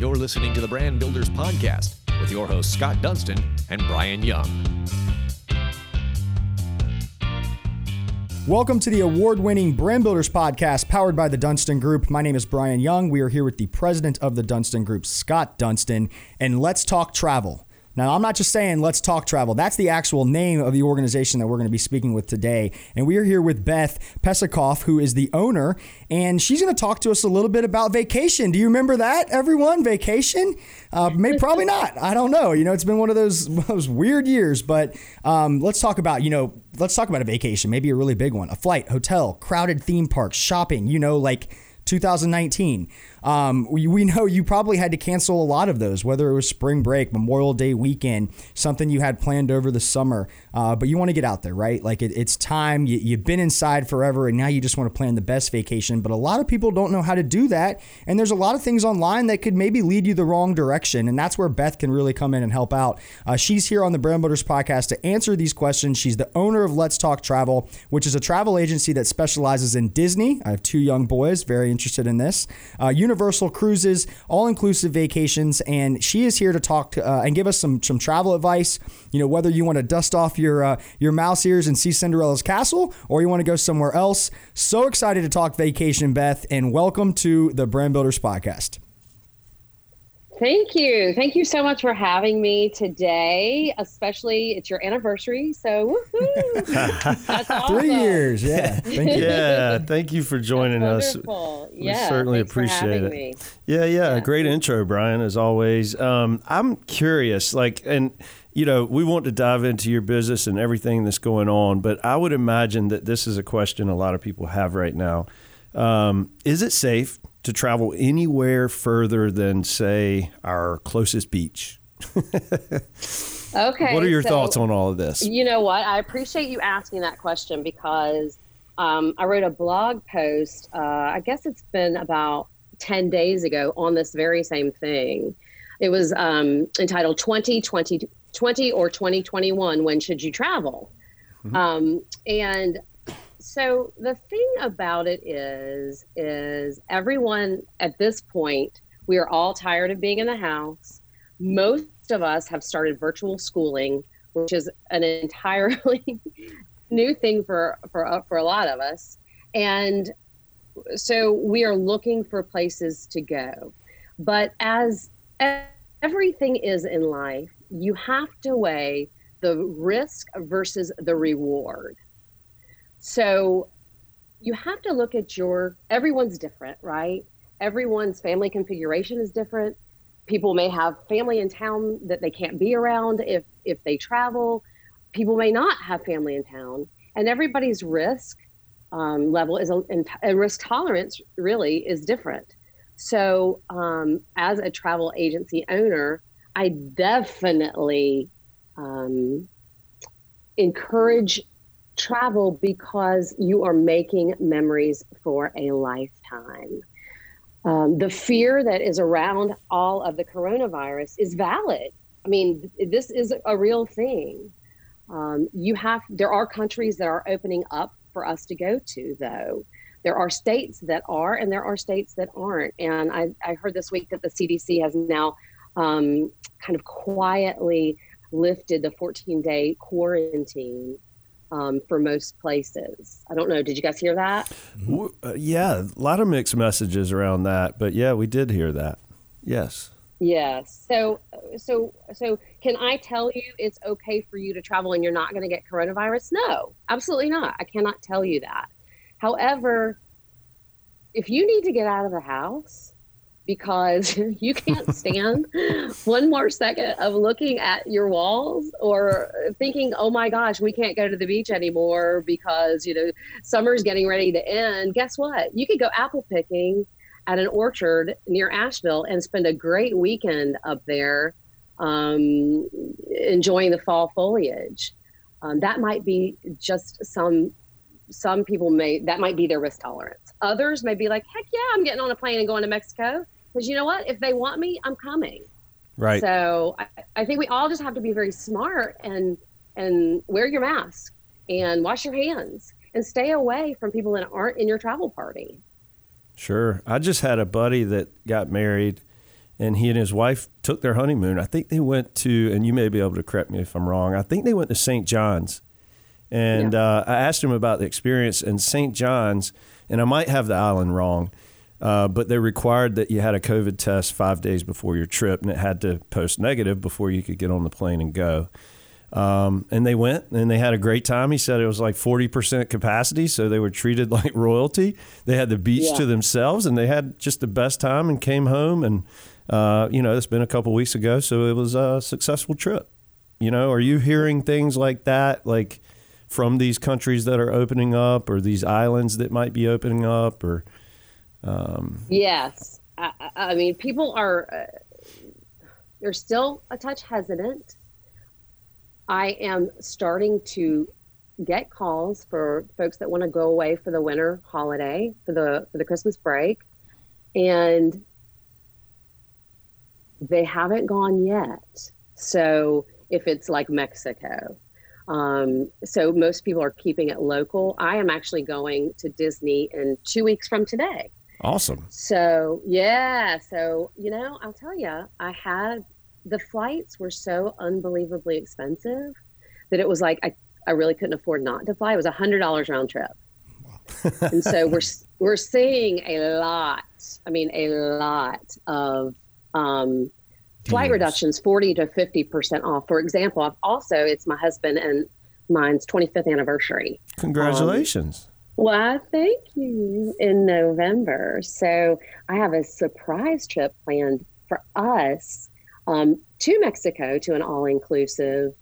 You're listening to the Brand Builders Podcast with your hosts Scott Dunston and Brian Young. Welcome to the award winning Brand Builders podcast powered by the Dunston Group. My name is Brian Young. We are here with the president of the Dunston Group, Scott Dunston, and let's talk travel. Now, I'm not just saying let's talk travel. That's the actual name of the organization that we're going to be speaking with today. And we are here with Beth Pesikoff, who is the owner, and she's going to talk to us a little bit about vacation. Do you remember that, everyone? Vacation? Uh, maybe, probably not. I don't know. You know, it's been one of those, those weird years, but um, let's talk about, you know, let's talk about a vacation, maybe a really big one, a flight, hotel, crowded theme park, shopping, you know, like 2019. Um, we, we know you probably had to cancel a lot of those, whether it was spring break, Memorial Day weekend, something you had planned over the summer. Uh, but you want to get out there, right? Like it, it's time. You, you've been inside forever, and now you just want to plan the best vacation. But a lot of people don't know how to do that, and there's a lot of things online that could maybe lead you the wrong direction. And that's where Beth can really come in and help out. Uh, she's here on the Brand Builders podcast to answer these questions. She's the owner of Let's Talk Travel, which is a travel agency that specializes in Disney. I have two young boys, very interested in this. Uh, Universal Cruises, all inclusive vacations, and she is here to talk to, uh, and give us some some travel advice. You know, whether you want to dust off your uh, your mouse ears and see Cinderella's castle, or you want to go somewhere else. So excited to talk vacation, Beth, and welcome to the Brand Builders podcast. Thank you. Thank you so much for having me today, especially it's your anniversary. So, That's awesome. Three years. Yeah. Thank you. Yeah. Thank you for joining us. We yeah, certainly appreciate it. Me. Yeah, yeah. Yeah. Great intro, Brian, as always. Um, I'm curious, like, and, you know, we want to dive into your business and everything that's going on, but I would imagine that this is a question a lot of people have right now. Um, is it safe to travel anywhere further than, say, our closest beach? okay. What are your so, thoughts on all of this? You know what? I appreciate you asking that question because um, I wrote a blog post, uh, I guess it's been about 10 days ago, on this very same thing. It was um, entitled 2020 20 or 2021 When Should You Travel? Mm-hmm. Um, and so the thing about it is is everyone at this point we are all tired of being in the house. Most of us have started virtual schooling which is an entirely new thing for for uh, for a lot of us. And so we are looking for places to go. But as everything is in life you have to weigh the risk versus the reward so you have to look at your, everyone's different, right? Everyone's family configuration is different. People may have family in town that they can't be around if if they travel. People may not have family in town, and everybody's risk um, level is a, and risk tolerance really is different. So, um, as a travel agency owner, I definitely um, encourage travel because you are making memories for a lifetime. Um, the fear that is around all of the coronavirus is valid. I mean, this is a real thing. Um, you have there are countries that are opening up for us to go to, though. There are states that are, and there are states that aren't. And I, I heard this week that the CDC has now um, kind of quietly lifted the 14 day quarantine um, for most places. I don't know. Did you guys hear that? Uh, yeah, a lot of mixed messages around that, but yeah, we did hear that. Yes. Yes. So, so, so, can I tell you it's okay for you to travel and you're not going to get coronavirus? No, absolutely not. I cannot tell you that. However, if you need to get out of the house, because you can't stand one more second of looking at your walls or thinking, oh my gosh, we can't go to the beach anymore because, you know, summer's getting ready to end. Guess what? You could go apple picking at an orchard near Asheville and spend a great weekend up there um, enjoying the fall foliage. Um, that might be just some some people may that might be their risk tolerance. Others may be like, heck yeah, I'm getting on a plane and going to Mexico. Because you know what? If they want me, I'm coming. Right. So I, I think we all just have to be very smart and and wear your mask and wash your hands and stay away from people that aren't in your travel party. Sure. I just had a buddy that got married and he and his wife took their honeymoon. I think they went to, and you may be able to correct me if I'm wrong. I think they went to St. John's, and Yeah. uh, I asked him about the experience in St. John's, and I might have the island wrong. Uh, but they required that you had a COVID test five days before your trip, and it had to post negative before you could get on the plane and go. Um, and they went and they had a great time. He said it was like 40% capacity, so they were treated like royalty. They had the beach Yeah. to themselves and they had just the best time and came home. And, uh, you know, it's been a couple weeks ago, so it was a successful trip. You know, are you hearing things like that, like from these countries that are opening up or these islands that might be opening up or? Yes, I, I- I mean, people are uh, they're still a touch hesitant. I am starting to get calls for folks that want to go away for the winter holiday for the for the Christmas break, and they haven't gone yet. So if it's like Mexico, um, so most people are keeping it local. I am actually going to Disney in two weeks from today. Awesome. So yeah, so you know, I'll tell you, I had the flights were so unbelievably expensive that it was like I, I really couldn't afford not to fly. It was a hundred dollars round trip, and so we're we're seeing a lot. I mean, a lot of um, flight reductions, forty to fifty percent off. For example, I've also it's my husband and mine's twenty fifth anniversary. Congratulations. Well, thank you in November. So I have a surprise trip planned for us um, to Mexico to an all inclusive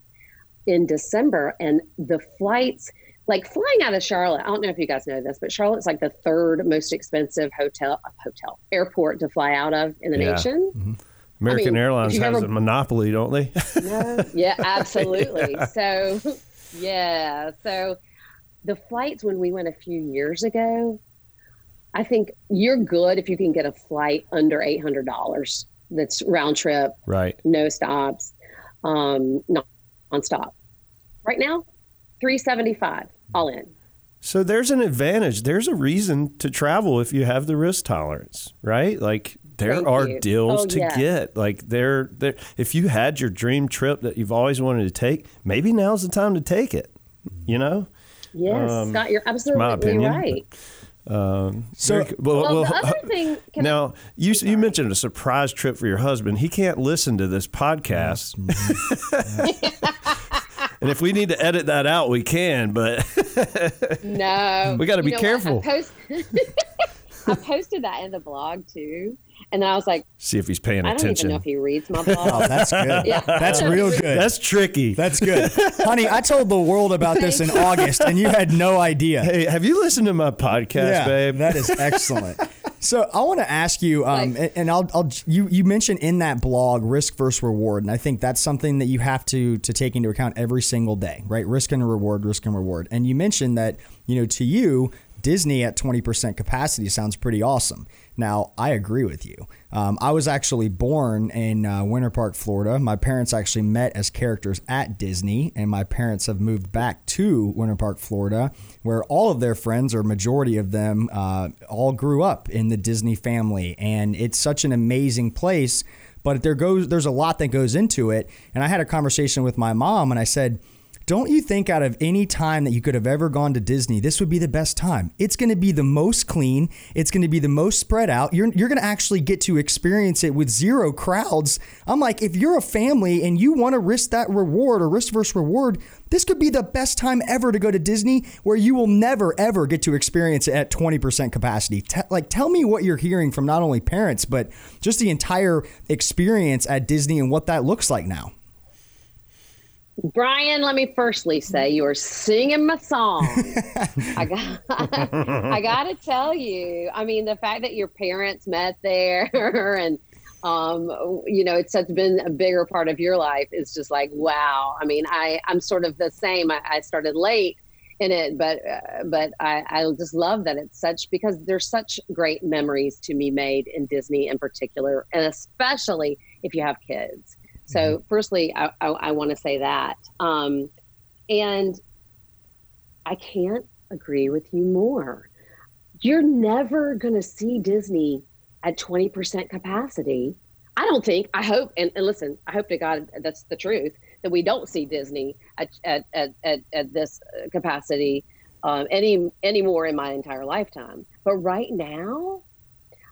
in December. And the flights, like flying out of Charlotte, I don't know if you guys know this, but Charlotte's like the third most expensive hotel, hotel airport to fly out of in the Yeah. nation. American I mean, Airlines has ever- a monopoly, don't they? No. Yeah, absolutely. So, yeah. So, the flights when we went a few years ago, I think you're good if you can get a flight under eight hundred dollars. That's round trip, right. no stops, um, non nonstop. Right now, three seventy five all in. So there's an advantage. There's a reason to travel if you have the risk tolerance, right? Like there Thank are you. deals Oh, to yes. get. Like there, there. If you had your dream trip that you've always wanted to take, maybe now's the time to take it. You know. Yes, Um, Scott, you're absolutely opinion. right. Um, So- very well, Well, well, the other thing. Can I- now you you mentioned a surprise trip for your husband. He can't listen to this podcast. and if we need to edit that out, we can. But No, We gotta You be know what? careful. I, post- I posted that in the blog too, and then I was like, see if he's paying attention. I don't even know if he reads my blog. Oh, that's good. Yeah. That's real good. That's tricky. That's good. Honey, I told the world about this in August and you had no idea. Hey, have you listened to my podcast, babe? That is excellent. so I want to ask you, um, Like- and, and I'll, I'll, you, you mentioned in that blog risk versus reward, and I think that's something that you have to to take into account every single day, right? Risk and reward, risk and reward. And you mentioned that you know to you, Disney at twenty percent capacity sounds pretty awesome. Now I agree with you. Um, I was actually born in uh, Winter Park, Florida. My parents actually met as characters at Disney, and my parents have moved back to Winter Park, Florida, where all of their friends, or majority of them, uh, all grew up in the Disney family, and it's such an amazing place. But there goes, there's a lot that goes into it. And I had a conversation with my mom, and I said, don't you think out of any time that you could have ever gone to Disney, this would be the best time? It's going to be the most clean. It's going to be the most spread out. You're, you're going to actually get to experience it with zero crowds. I'm like, if you're a family and you want to risk that reward or risk versus reward, this could be the best time ever to go to Disney where you will never, ever get to experience it at 20% capacity. Te- like, tell me what you're hearing from not only parents, but just the entire experience at Disney and what that looks like now. Brian, let me firstly say you are singing my song. I got, I got to tell you. I mean, the fact that your parents met there, and um, you know, it's such been a bigger part of your life is just like wow. I mean, I I'm sort of the same. I, I started late in it, but uh, but I I just love that it's such because there's such great memories to be made in Disney in particular, and especially if you have kids. So, firstly, I, I, I want to say that. Um, and I can't agree with you more. You're never going to see Disney at 20% capacity. I don't think, I hope, and, and listen, I hope to God that's the truth, that we don't see Disney at, at, at, at, at this capacity um, any anymore in my entire lifetime. But right now,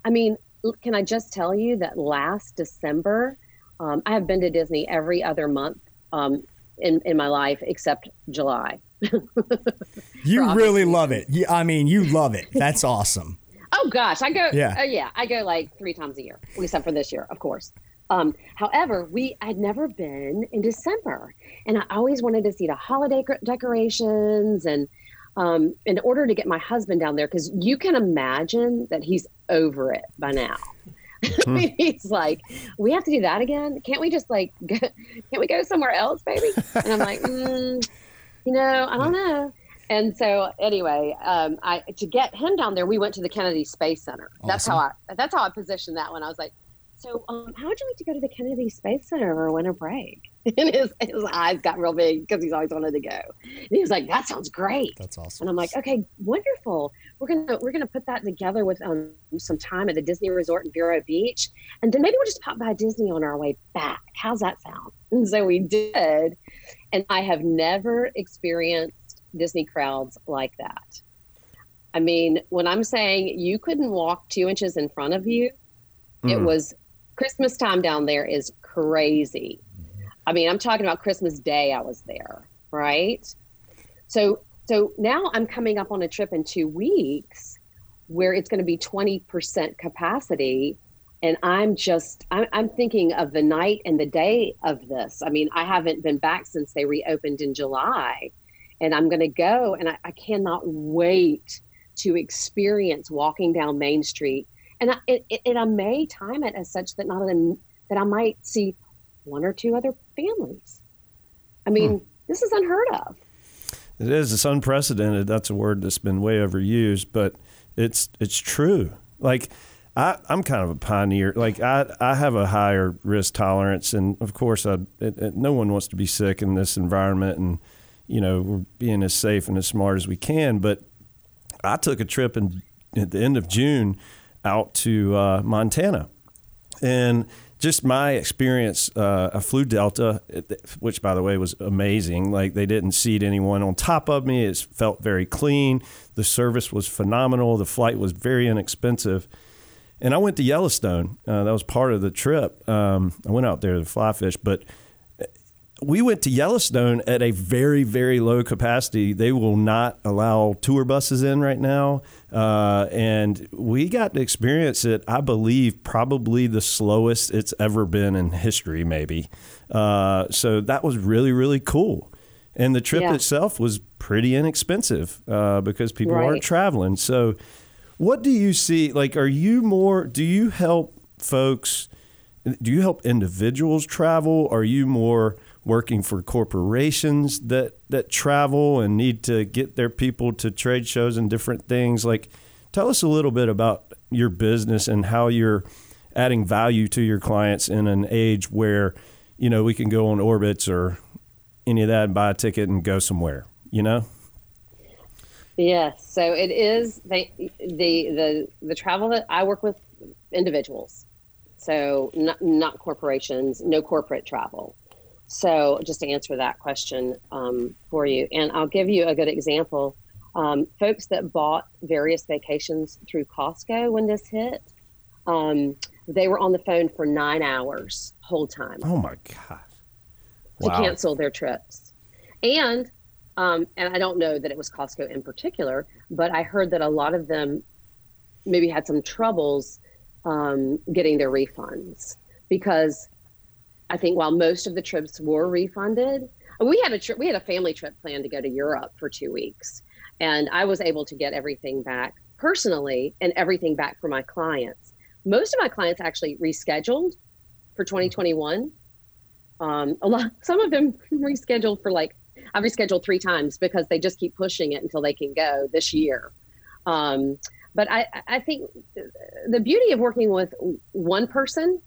I mean, can I just tell you that last December, um, I have been to Disney every other month um, in, in my life except July. you really love it. I mean, you love it. That's awesome. oh gosh, I go. Yeah, uh, yeah, I go like three times a year, except for this year, of course. Um, however, we I had never been in December, and I always wanted to see the holiday decorations and um, in order to get my husband down there, because you can imagine that he's over it by now. Hmm. he's like, we have to do that again. Can't we just like, go, can't we go somewhere else, baby? And I'm like, mm, you know, I don't know. And so anyway, um, I to get him down there, we went to the Kennedy Space Center. Awesome. That's how I that's how I positioned that one. I was like, so, um, how would you like to go to the Kennedy Space Center over winter break? And his, his eyes got real big because he's always wanted to go. And he was like, "That sounds great." That's awesome. And I'm like, "Okay, wonderful. We're gonna we're gonna put that together with um, some time at the Disney Resort in Vero Beach, and then maybe we'll just pop by Disney on our way back. How's that sound?" And so we did, and I have never experienced Disney crowds like that. I mean, when I'm saying you couldn't walk two inches in front of you, mm. it was Christmas time down there is crazy. I mean, I'm talking about Christmas Day. I was there, right? So, so now I'm coming up on a trip in two weeks where it's going to be 20% capacity, and I'm just I'm, I'm thinking of the night and the day of this. I mean, I haven't been back since they reopened in July, and I'm going to go, and I, I cannot wait to experience walking down Main Street and I, it, it, and I may time it as such that not a, that I might see one or two other families. I mean, hmm. this is unheard of. It is. It's unprecedented. That's a word that's been way overused, but it's it's true. Like I, I'm kind of a pioneer. Like I, I have a higher risk tolerance, and of course, I, it, it, no one wants to be sick in this environment, and you know, we're being as safe and as smart as we can. But I took a trip in, at the end of June out to uh, Montana. And just my experience, uh, I flew Delta, which by the way was amazing. Like they didn't seat anyone on top of me. It felt very clean. The service was phenomenal. The flight was very inexpensive. And I went to Yellowstone. Uh, that was part of the trip. Um, I went out there to fly fish, but we went to Yellowstone at a very, very low capacity. They will not allow tour buses in right now. Uh, and we got to experience it, I believe, probably the slowest it's ever been in history, maybe. Uh, so that was really, really cool. And the trip yeah. itself was pretty inexpensive uh, because people right. aren't traveling. So, what do you see? Like, are you more, do you help folks? Do you help individuals travel? Are you more working for corporations that that travel and need to get their people to trade shows and different things. Like tell us a little bit about your business and how you're adding value to your clients in an age where you know we can go on Orbitz or any of that and buy a ticket and go somewhere you know? Yes. So it is the the the, the travel that i work with individuals. So not, not corporations no corporate travel so, just to answer that question um, for you, and I'll give you a good example. Um, folks that bought various vacations through Costco when this hit, um, they were on the phone for nine hours whole time. Oh my god! To cancel their trips, and um, and I don't know that it was Costco in particular, but I heard that a lot of them maybe had some troubles um, getting their refunds because I think while most of the trips were refunded, we had a trip, we had a family trip planned to go to Europe for two weeks, and I was able to get everything back personally and everything back for my clients. Most of my clients actually rescheduled for 2021. Um, a lot, some of them rescheduled for like I've rescheduled three times because they just keep pushing it until they can go this year. Um, but I, I think the beauty of working with one person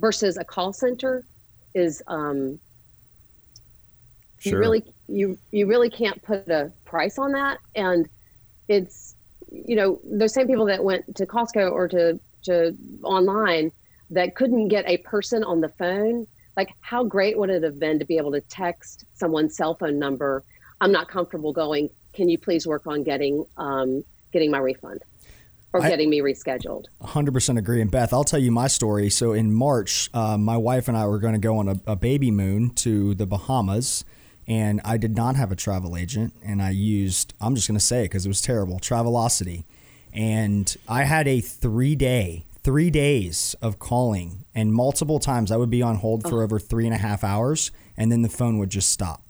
versus a call center is um, sure. you really you you really can't put a price on that and it's you know those same people that went to Costco or to to online that couldn't get a person on the phone, like how great would it have been to be able to text someone's cell phone number? I'm not comfortable going. Can you please work on getting um, getting my refund or I- getting me rescheduled? 100% agree. And Beth, I'll tell you my story. So in March, uh, my wife and I were going to go on a, a baby moon to the Bahamas. And I did not have a travel agent. And I used, I'm just going to say it because it was terrible, Travelocity. And I had a three day, three days of calling. And multiple times I would be on hold for over three and a half hours. And then the phone would just stop.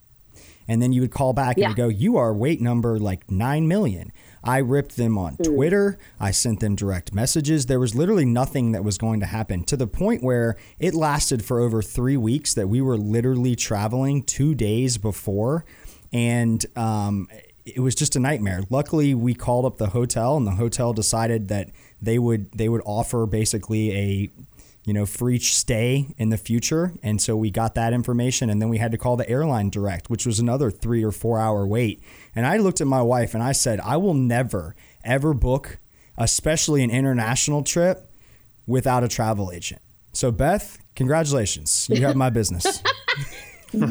And then you would call back and Yeah. you go, You are wait number like 9 million. I ripped them on Twitter. I sent them direct messages. There was literally nothing that was going to happen to the point where it lasted for over three weeks that we were literally traveling two days before. And um, it was just a nightmare. Luckily, we called up the hotel, and the hotel decided that they would they would offer basically a you know, free stay in the future. And so we got that information and then we had to call the airline direct, which was another three or four hour wait. And I looked at my wife and I said, I will never, ever book, especially an international trip, without a travel agent. So, Beth, congratulations. You have my business. I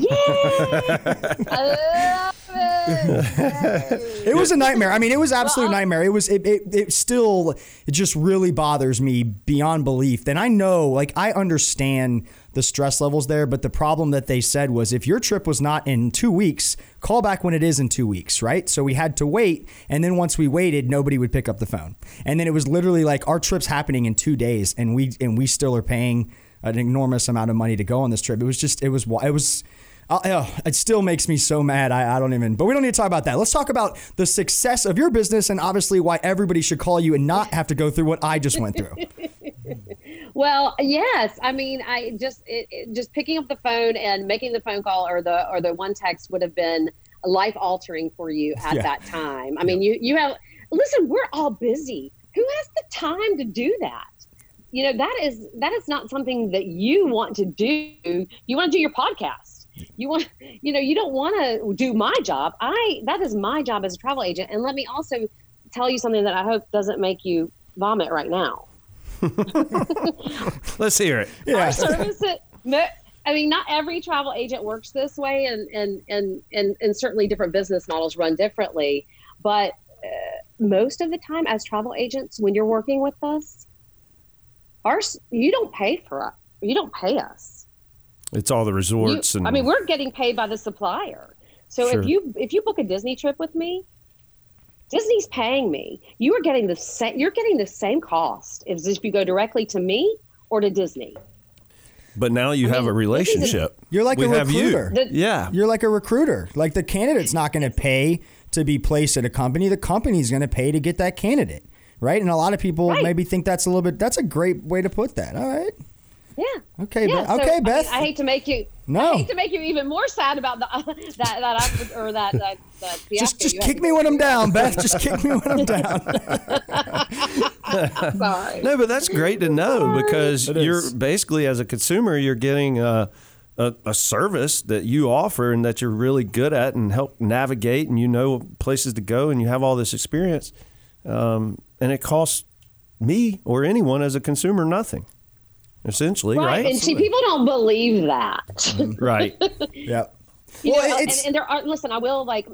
love it. Was a nightmare. I mean, it was absolute nightmare. It was. It, it. It still. It just really bothers me beyond belief. And I know, like, I understand the stress levels there. But the problem that they said was, if your trip was not in two weeks, call back when it is in two weeks, right? So we had to wait, and then once we waited, nobody would pick up the phone. And then it was literally like our trip's happening in two days, and we and we still are paying an enormous amount of money to go on this trip. It was just. It was. It was. Uh, oh, it still makes me so mad. I, I don't even, but we don't need to talk about that. Let's talk about the success of your business and obviously why everybody should call you and not have to go through what I just went through. Well, yes. I mean, I just it, it, just picking up the phone and making the phone call or the or the one text would have been life altering for you at Yeah. that time. I mean, you you have listen. We're all busy. Who has the time to do that? You know that is that is not something that you want to do. You want to do your podcast. You want you know you don't want to do my job. I that is my job as a travel agent. And let me also tell you something that I hope doesn't make you vomit right now. Let's hear it. Yeah. our service no, I mean, not every travel agent works this way, and and and and, and certainly different business models run differently. But uh, most of the time, as travel agents, when you're working with us, ours you don't pay for us. You don't pay us. It's all the You- resorts and I mean, we're getting paid by the supplier. So Sure. if you if you book a Disney trip with me, Disney's paying me. You are getting the same. You're getting the same cost as if you go directly to me or to Disney. but now you have a mean, this is a- relationship. You're like we a have recruiter. you. The- yeah. You're like a recruiter. Like the candidate's not going to pay to be placed at a company. The company's going to pay to get that candidate, right? And a lot of people Right. maybe think that's a little bit. That's a great way to put that. All right. Yeah. Okay, Yeah, Beth. so, okay, I mean, Beth. I, hate to make you. No. I hate to make you even more sad about the that that or that that, that just just kick me when I'm down, Beth. Just kick me when I'm down. Sorry. No, but that's great to know because It you're is. basically as a consumer, you're getting a, a, a service that you offer and that you're really good at and help navigate, and you know places to go, and you have all this experience, um, and it costs me or anyone as a consumer nothing, essentially, right? And see, people don't believe that. right. yep. You Well, know, and, and there are listen i will like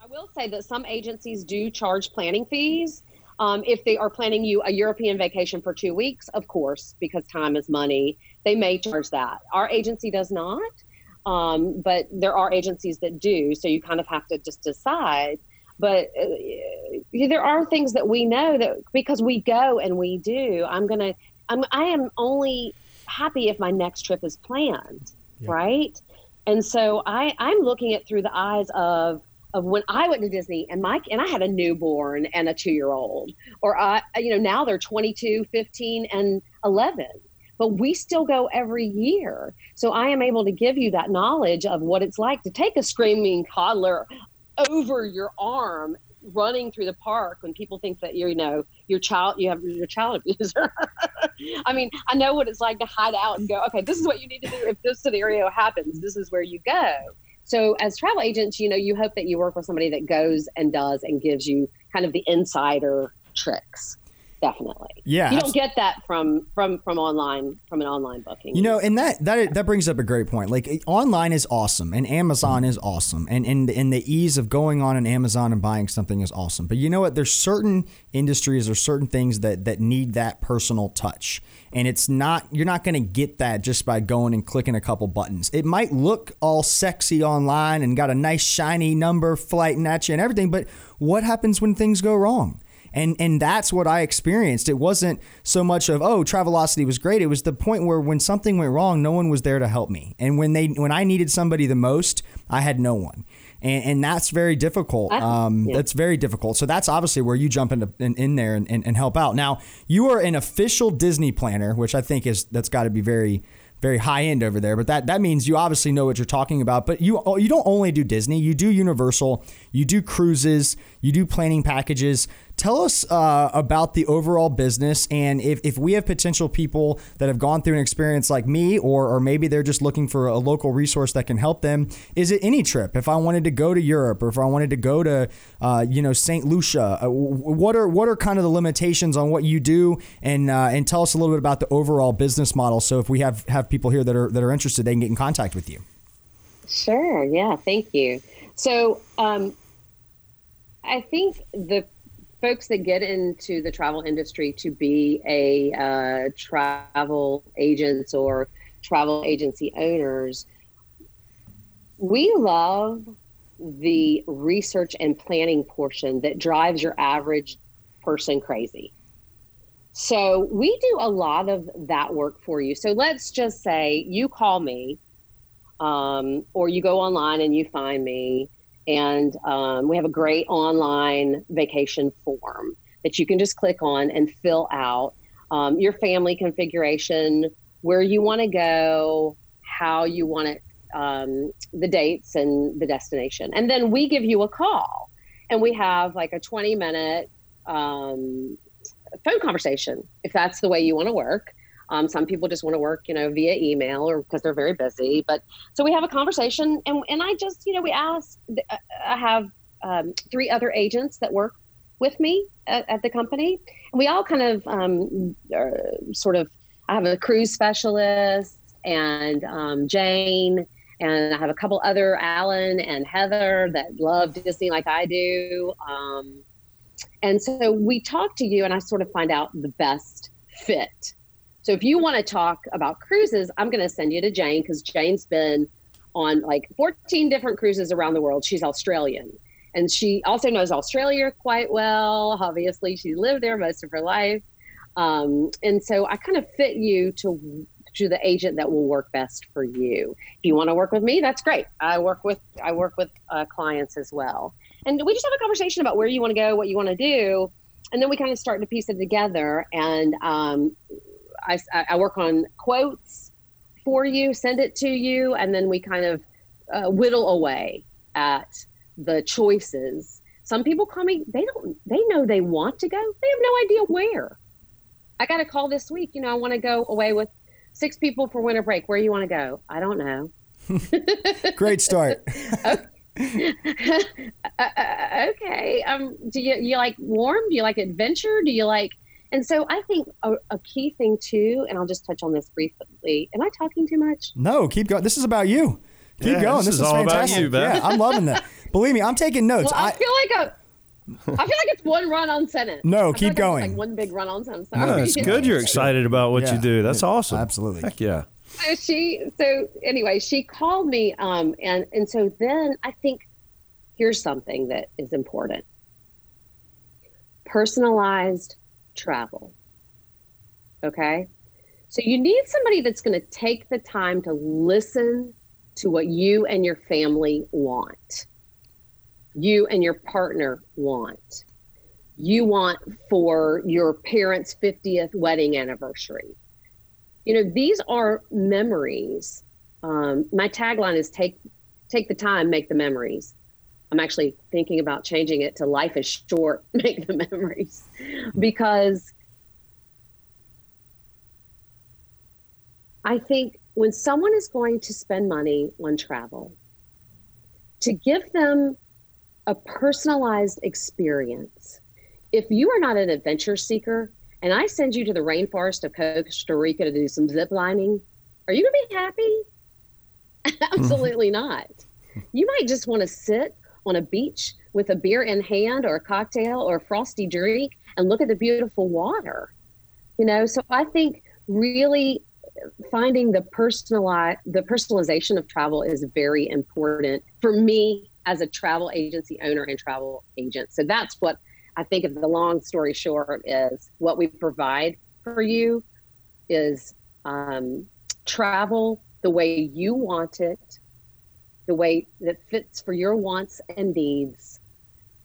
i will say that some agencies do charge planning fees um, if they are planning you a european vacation for two weeks of course because time is money they may charge that our agency does not um, but there are agencies that do so you kind of have to just decide but uh, there are things that we know that because we go and we do i'm gonna i'm i am only happy if my next trip is planned right and so I, I'm looking at through the eyes of of when I went to Disney and Mike and I had a newborn and a two year old, or I, you know, now they're 22, 15, and 11, but we still go every year. So I am able to give you that knowledge of what it's like to take a screaming toddler over your arm running through the park when people think that you're, you know, your child, you have your child abuser. I mean, I know what it's like to hide out and go, okay, this is what you need to do if this scenario happens. This is where you go. So, as travel agents, you know, you hope that you work with somebody that goes and does and gives you kind of the insider tricks definitely. Yeah, you don't get that from from from online from an online booking. You know, and that that that brings up a great point. Like online is awesome, and Amazon is awesome, and and and the ease of going on an Amazon and buying something is awesome. But you know what? There's certain industries or certain things that that need that personal touch, and it's not you're not going to get that just by going and clicking a couple buttons. It might look all sexy online and got a nice shiny number flighting at you and everything, but what happens when things go wrong? And and that's what I experienced. It wasn't so much of oh Travelocity was great. It was the point where when something went wrong, no one was there to help me. And when they when I needed somebody the most, I had no one. And, and that's very difficult. Um, yeah. That's very difficult. So that's obviously where you jump into in, in there and, and, and help out. Now you are an official Disney planner, which I think is that's got to be very very high end over there. But that that means you obviously know what you're talking about. But you you don't only do Disney, you do Universal, you do cruises, you do planning packages. Tell us uh, about the overall business, and if, if we have potential people that have gone through an experience like me, or or maybe they're just looking for a local resource that can help them. Is it any trip? If I wanted to go to Europe, or if I wanted to go to uh, you know Saint Lucia, uh, what are what are kind of the limitations on what you do, and uh, and tell us a little bit about the overall business model. So if we have have people here that are that are interested, they can get in contact with you. Sure. Yeah. Thank you. So um, I think the folks that get into the travel industry to be a uh, travel agents or travel agency owners, we love the research and planning portion that drives your average person crazy. So we do a lot of that work for you. So let's just say you call me um, or you go online and you find me and um, we have a great online vacation form that you can just click on and fill out um, your family configuration, where you want to go, how you want it, um, the dates and the destination. And then we give you a call and we have like a 20 minute um, phone conversation if that's the way you want to work. Um, some people just want to work, you know, via email or because they're very busy. But so we have a conversation, and and I just, you know, we ask. Uh, I have um, three other agents that work with me at, at the company, and we all kind of um, sort of. I have a cruise specialist and um, Jane, and I have a couple other Alan and Heather that love Disney like I do. Um, and so we talk to you, and I sort of find out the best fit so if you want to talk about cruises, I'm going to send you to Jane because Jane's been on like 14 different cruises around the world. She's Australian. And she also knows Australia quite well. Obviously, she lived there most of her life. Um, and so I kind of fit you to to the agent that will work best for you. If you want to work with me, that's great. I work with I work with uh, clients as well, and we just have a conversation about where you want to go, what you want to do, and then we kind of start to piece it together. And um, I, I work on quotes for you, send it to you, and then we kind of uh, whittle away at the choices. Some people call me, they don't, they know they want to go, they have no idea where. I got a call this week, you know, I want to go away with six people for winter break. Where you want to go? I don't know. Great start. Uh, uh, okay. Um, do you, you like warm? Do you like adventure? Do you like and so I think a, a, key thing too, and I'll just touch on this briefly. Am I talking too much? No, keep going. This is about you. Keep yeah, going. This, this is, is, all fantastic. about you, Beth. Yeah, I'm loving that. Believe me, I'm taking notes. Well, I, I, feel like a. I feel like it's one run-on sentence. No, keep like going. Like one big run-on sentence. Sorry. No, it's good. You're excited about what yeah. you do. That's awesome. Absolutely. Heck yeah. So she. So anyway, she called me, um, and and so then I think here's something that is important. Personalized travel. Okay. So you need somebody that's going to take the time to listen to what you and your family want, you and your partner want, you want for your parents' 50th wedding anniversary. You know, these are memories. Um, my tagline is take take the time, make the memories. I'm actually thinking about changing it to life is short, make the memories because I think when someone is going to spend money on travel, to give them a personalized experience, if you are not an adventure seeker and I send you to the rainforest of Costa Rica to do some zip lining, are you going to be happy? Absolutely mm-hmm. not. You might just want to sit on a beach with a beer in hand or a cocktail or a frosty drink and look at the beautiful water. You know, so I think really finding the personalize the personalization of travel is very important for me as a travel agency owner and travel agent. So that's what I think of the long story short is what we provide for you is um, travel the way you want it, the way that fits for your wants and needs,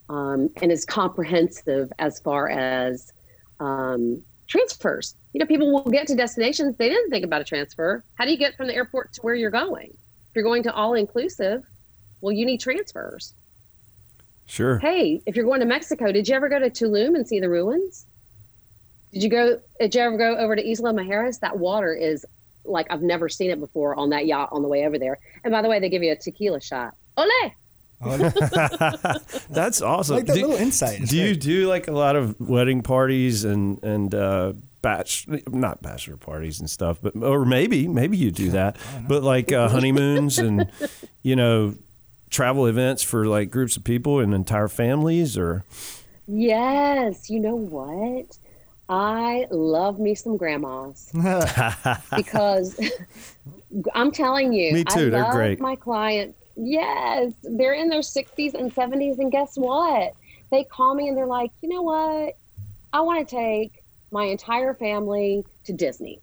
um, and is comprehensive as far as um, transfers. You know, people will get to destinations they didn't think about a transfer. How do you get from the airport to where you're going? If you're going to all inclusive, well, you need transfers. Sure. Hey, if you're going to Mexico, did you ever go to Tulum and see the ruins? Did you go? Did you ever go over to Isla Mujeres? That water is like I've never seen it before on that yacht on the way over there. And by the way, they give you a tequila shot. Ole! That's awesome. Like that do, little insight. It's Do you do like a lot of wedding parties and and uh, batch not bachelor parties and stuff, but or maybe maybe you do that, but like uh, honeymoons and you know travel events for like groups of people and entire families or Yes, you know what? I love me some grandmas because I'm telling you, Me too, I they're love great. my client. Yes, they're in their 60s and 70s, and guess what? They call me and they're like, you know what? I want to take my entire family to Disney.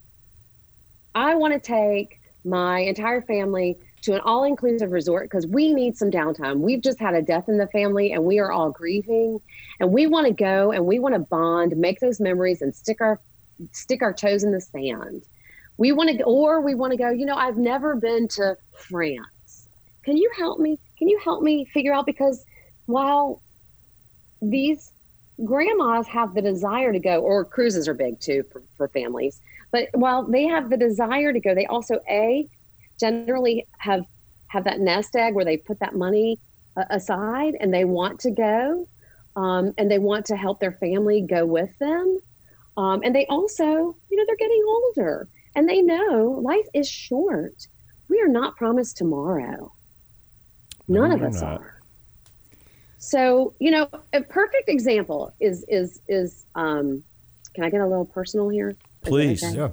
I want to take my entire family to an all inclusive resort because we need some downtime. We've just had a death in the family and we are all grieving and we want to go and we want to bond, make those memories and stick our stick our toes in the sand. We want to or we want to go, you know, I've never been to France. Can you help me? Can you help me figure out because while these grandmas have the desire to go or cruises are big too for, for families but while they have the desire to go they also a generally have have that nest egg where they put that money uh, aside and they want to go um, and they want to help their family go with them um, and they also you know they're getting older and they know life is short we are not promised tomorrow none No, of us not. are so you know a perfect example is is is um can i get a little personal here Please. okay? Yeah.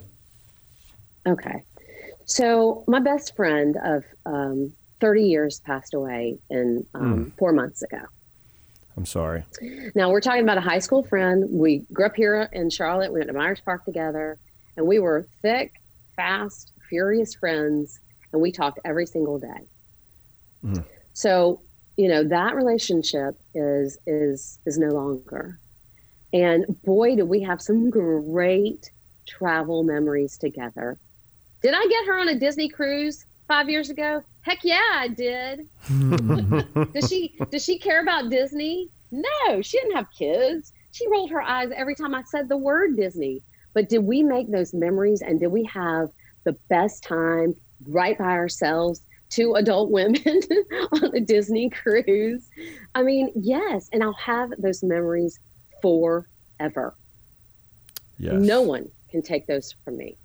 Okay. So my best friend of um, 30 years passed away in um, four months ago. I'm sorry. Now we're talking about a high school friend. We grew up here in Charlotte. We went to Myers Park together, and we were thick, fast, furious friends, and we talked every single day. Mhm. So you know that relationship is is is no longer. And boy, do we have some great travel memories together. Did I get her on a Disney cruise five years ago? Heck yeah, I did. does she does she care about Disney? No, she didn't have kids. She rolled her eyes every time I said the word Disney. But did we make those memories and did we have the best time right by ourselves? Two adult women on a Disney cruise. I mean, yes, and I'll have those memories forever. Yes. No one can take those from me.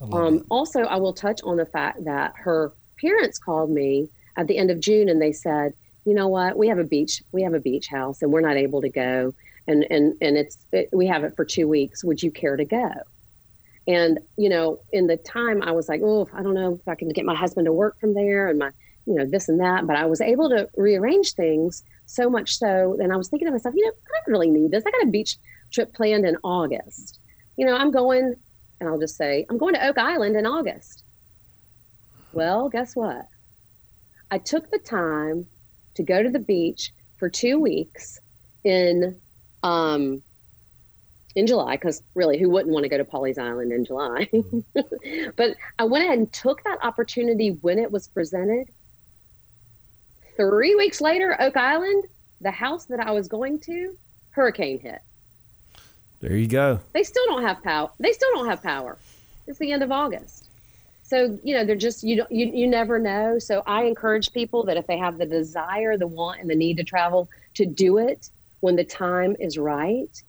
Um, also, I will touch on the fact that her parents called me at the end of June and they said, "You know what? We have a beach. We have a beach house, and we're not able to go. And and and it's it, we have it for two weeks. Would you care to go?" And you know, in the time, I was like, "Oh, I don't know if I can get my husband to work from there, and my you know this and that." But I was able to rearrange things so much so. And I was thinking to myself, you know, I don't really need this. I got a beach trip planned in August. You know, I'm going and I'll just say, I'm going to Oak Island in August. Well, guess what? I took the time to go to the beach for two weeks in um, in July, because really, who wouldn't want to go to Pawleys Island in July? but I went ahead and took that opportunity when it was presented. Three weeks later, Oak Island, the house that I was going to, hurricane hit There you go. they still don't have power. They still don't have power. It's the end of August. So, you know, they're just you don't you, you never know. So I encourage people that if they have the desire, the want and the need to travel to do it when the time is right.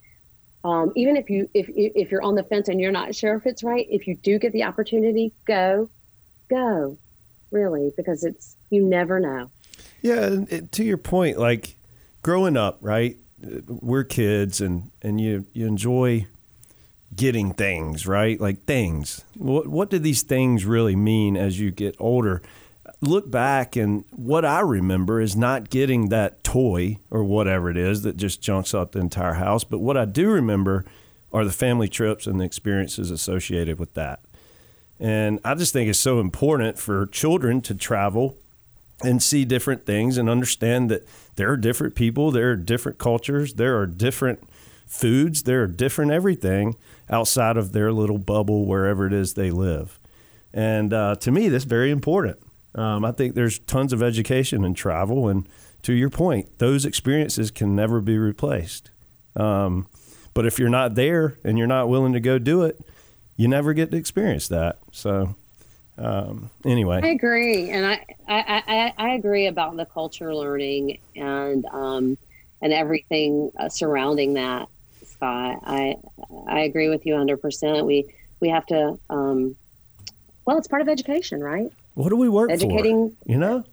um, even if you if if you're on the fence and you're not sure if it's right, if you do get the opportunity, go, go, really, because it's you never know. Yeah, to your point, like growing up, right? We're kids, and and you you enjoy getting things, right? Like things. What what do these things really mean as you get older? Look back, and what I remember is not getting that toy or whatever it is that just junks up the entire house. But what I do remember are the family trips and the experiences associated with that. And I just think it's so important for children to travel and see different things and understand that there are different people, there are different cultures, there are different foods, there are different everything outside of their little bubble wherever it is they live. And uh, to me, that's very important. Um, I think there's tons of education and travel, and to your point, those experiences can never be replaced. Um, but if you're not there and you're not willing to go do it, you never get to experience that. So, um, anyway, I agree, and I, I, I, I agree about the culture learning and um, and everything uh, surrounding that. Scott, I I agree with you 100. percent We we have to. Um, well, it's part of education, right? What do we work for? Educating, for? You know?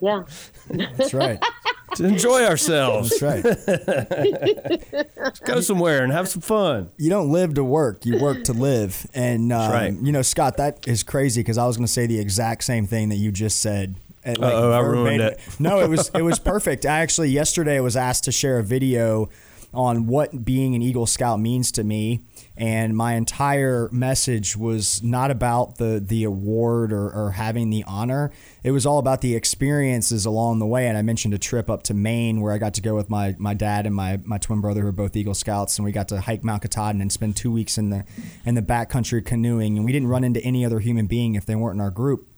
yeah. That's right. to enjoy ourselves. That's right. Let's go somewhere and have some fun. You don't live to work; you work to live. And um, right. you know, Scott, that is crazy because I was going to say the exact same thing that you just said. Like, oh, I ruined it. no, it was it was perfect. I actually yesterday was asked to share a video on what being an Eagle Scout means to me. And my entire message was not about the the award or, or having the honor. It was all about the experiences along the way. And I mentioned a trip up to Maine where I got to go with my my dad and my my twin brother who are both Eagle Scouts, and we got to hike Mount Katahdin and spend two weeks in the in the backcountry canoeing. And we didn't run into any other human being if they weren't in our group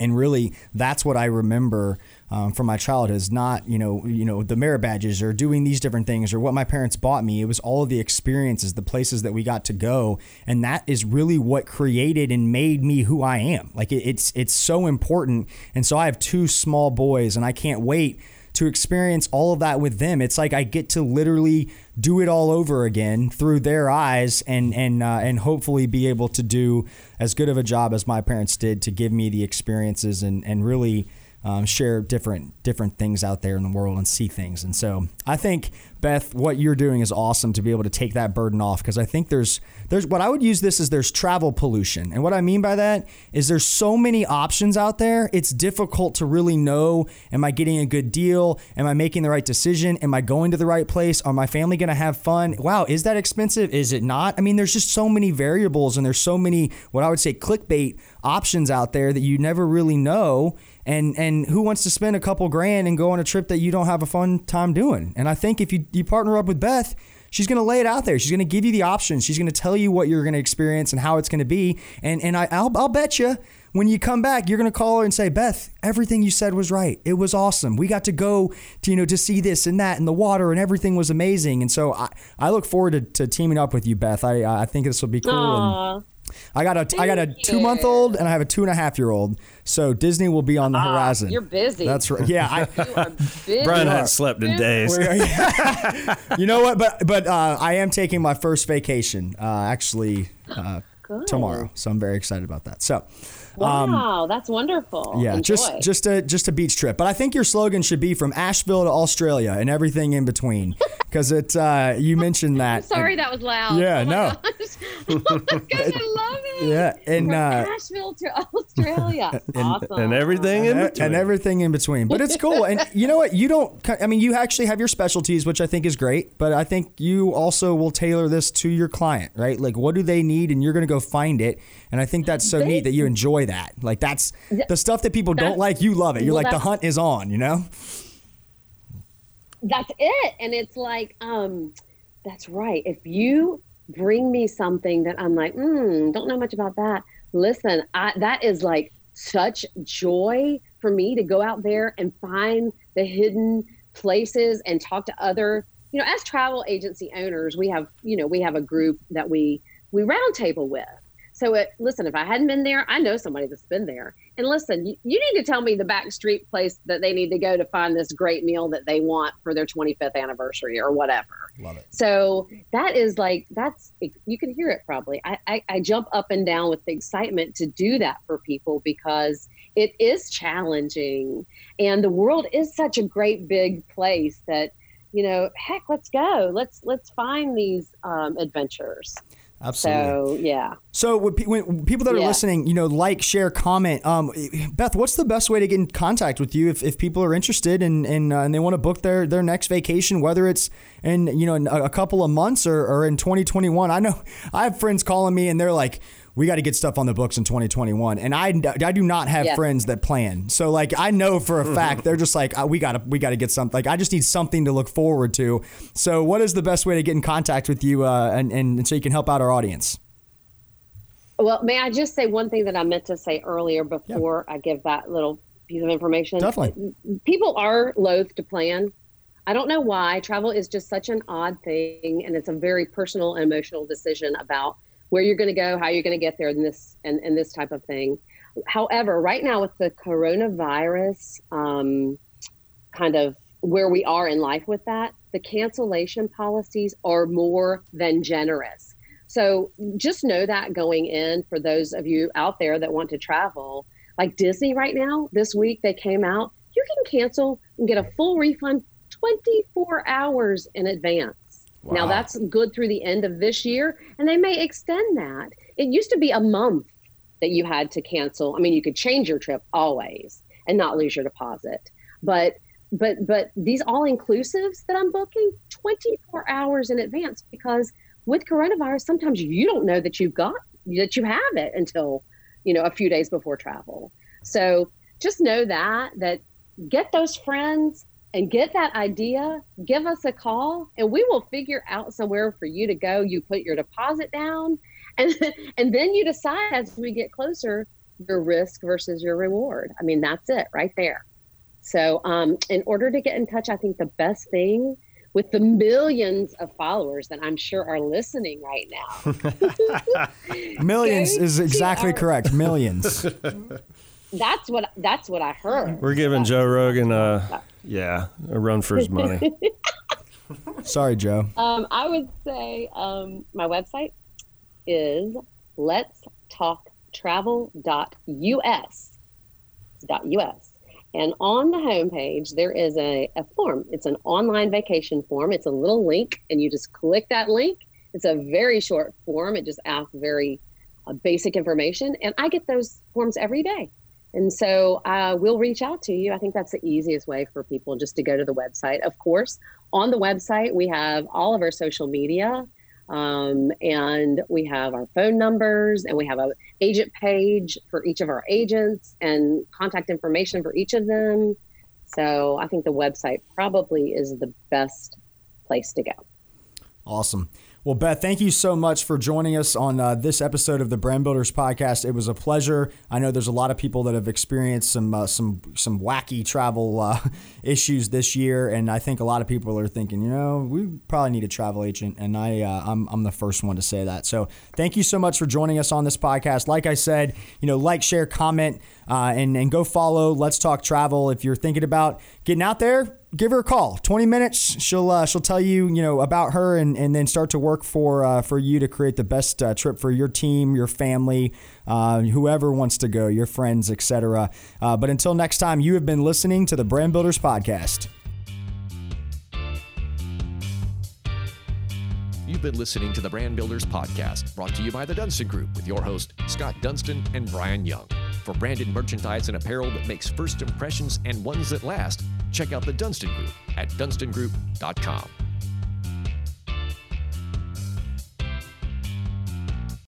and really that's what I remember um, from my childhood is not you know you know the merit badges or doing these different things or what my parents bought me. It was all of the experiences, the places that we got to go, and that is really what created and made me who I am. Like it, it's it's so important, and so I have two small boys, and I can't wait to experience all of that with them. It's like I get to literally do it all over again through their eyes, and and uh, and hopefully be able to do as good of a job as my parents did to give me the experiences and and really um, share different different things out there in the world and see things. And so I think Beth, what you're doing is awesome to be able to take that burden off because I think there's there's what I would use this as there's travel pollution. And what I mean by that is there's so many options out there. It's difficult to really know am I getting a good deal? Am I making the right decision? Am I going to the right place? Are my family going to have fun? Wow, is that expensive? Is it not? I mean, there's just so many variables and there's so many what I would say clickbait options out there that you never really know and and who wants to spend a couple grand and go on a trip that you don't have a fun time doing? And I think if you you partner up with Beth, she's going to lay it out there. She's going to give you the options. She's going to tell you what you're going to experience and how it's going to be. And and I I'll, I'll bet you when you come back, you're going to call her and say, Beth, everything you said was right. It was awesome. We got to go to, you know, to see this and that and the water and everything was amazing. And so I, I look forward to, to teaming up with you, Beth. I, I think this will be cool. And, I got a Thank I got a two month old and I have a two and a half year old. So Disney will be on the ah, horizon. You're busy. That's right. Yeah, I, Brian hasn't slept in days. you know what? But but uh, I am taking my first vacation uh, actually uh, tomorrow, so I'm very excited about that. So wow, um, that's wonderful. Yeah, Enjoy. just just a just a beach trip. But I think your slogan should be from Asheville to Australia and everything in between, because it. Uh, you mentioned that. sorry, and, that was loud. Yeah, oh no. oh I love it. Yeah, and from uh, Asheville to Australia, and, awesome, and everything in between, and everything in between. But it's cool, and you know what? You don't. I mean, you actually have your specialties, which I think is great. But I think you also will tailor this to your client, right? Like, what do they need, and you're going to go find it. And I think that's so they, neat that you enjoy that. Like that's the stuff that people don't like. You love it. You're well, like the hunt is on. You know. That's it, and it's like, um, that's right. If you bring me something that I'm like, hmm, don't know much about that. Listen, I, that is like such joy for me to go out there and find the hidden places and talk to other you know as travel agency owners we have you know we have a group that we we roundtable with so it, listen, if I hadn't been there, I know somebody that's been there, And listen, you, you need to tell me the back street place that they need to go to find this great meal that they want for their 25th anniversary or whatever. Love it. So that is like that's you can hear it probably. I, I, I jump up and down with the excitement to do that for people because it is challenging, and the world is such a great big place that you know, heck, let's go. Let's let's find these um, adventures. Absolutely. So yeah. So when, people that are Yeah. listening, you know, like, share, comment. Um, Beth, what's the best way to get in contact with you if, if people are interested and and, uh, and they want to book their their next vacation, whether it's in you know in a, a couple of months or, or in 2021? I know I have friends calling me and they're like. We got to get stuff on the books in 2021, and I, I do not have Yeah. friends that plan. So like I know for a fact they're just like "Uh, we got to we got to get something. Like I just need something to look forward to. So what is the best way to get in contact with you uh, and, and so you can help out our audience? Well, may I just say one thing that I meant to say earlier before I give that little piece of information? Definitely. People are loath to plan. I don't know why. Travel is just such an odd thing, and it's a very personal and emotional decision about where you're going to go, how you're going to get there, and this and, and this type of thing. However, right now with the coronavirus, um, kind of where we are in life with that, the cancellation policies are more than generous. So just know that going in for those of you out there that want to travel, like Disney right now, this week they came out, you can cancel and get a full refund 24 hours in advance. Now that's good through the end of this year, and they may extend that. It used to be a month that you had to cancel. I mean, you could change your trip always and not lose your deposit, but but but these all inclusives that I'm booking 24 hours in advance because with coronavirus, sometimes you don't know that you've got that you have it until you know a few days before travel. So just know that that get those friends and get that idea. Give us a call, and we will figure out somewhere for you to go. You put your deposit down, and and then you decide as we get closer your risk versus your reward. I mean, that's it right there. So, um, in order to get in touch, I think the best thing with the millions of followers that I'm sure are listening right now, Millions Okay. is exactly our- correct. Millions. that's what that's what I heard. We're giving Joe Rogan a yeah a run for his money. Sorry, Joe. Um, I would say um, my website is let's talk travel.us. .us. And on the homepage, there is a, a form. It's an online vacation form. It's a little link, and you just click that link. It's a very short form. It just asks very uh, basic information. And I get those forms every day. And so uh, we'll reach out to you. I think that's the easiest way for people just to go to the website. Of course, on the website, we have all of our social media. Um, and we have our phone numbers and we have a agent page for each of our agents and contact information for each of them. So I think the website probably is the best place to go. Awesome. Well, Beth, thank you so much for joining us on uh, this episode of the Brand Builders podcast. It was a pleasure. I know there's a lot of people that have experienced some uh, some some wacky travel uh, issues this year, and I think a lot of people are thinking, you know, we probably need a travel agent, and I uh, I'm I'm the first one to say that. So thank you so much for joining us on this podcast. Like I said, you know, like, share, comment, uh, and and go follow Let's Talk Travel if you're thinking about getting out there give her a call. 20 minutes she'll uh, she'll tell you you know about her and, and then start to work for uh, for you to create the best uh, trip for your team your family uh, whoever wants to go your friends etc uh, but until next time you have been listening to the brand builders podcast. You've been listening to the Brand Builders Podcast, brought to you by the Dunstan Group with your host, Scott Dunstan and Brian Young. For branded merchandise and apparel that makes first impressions and ones that last, check out the Dunstan Group at dunstangroup.com.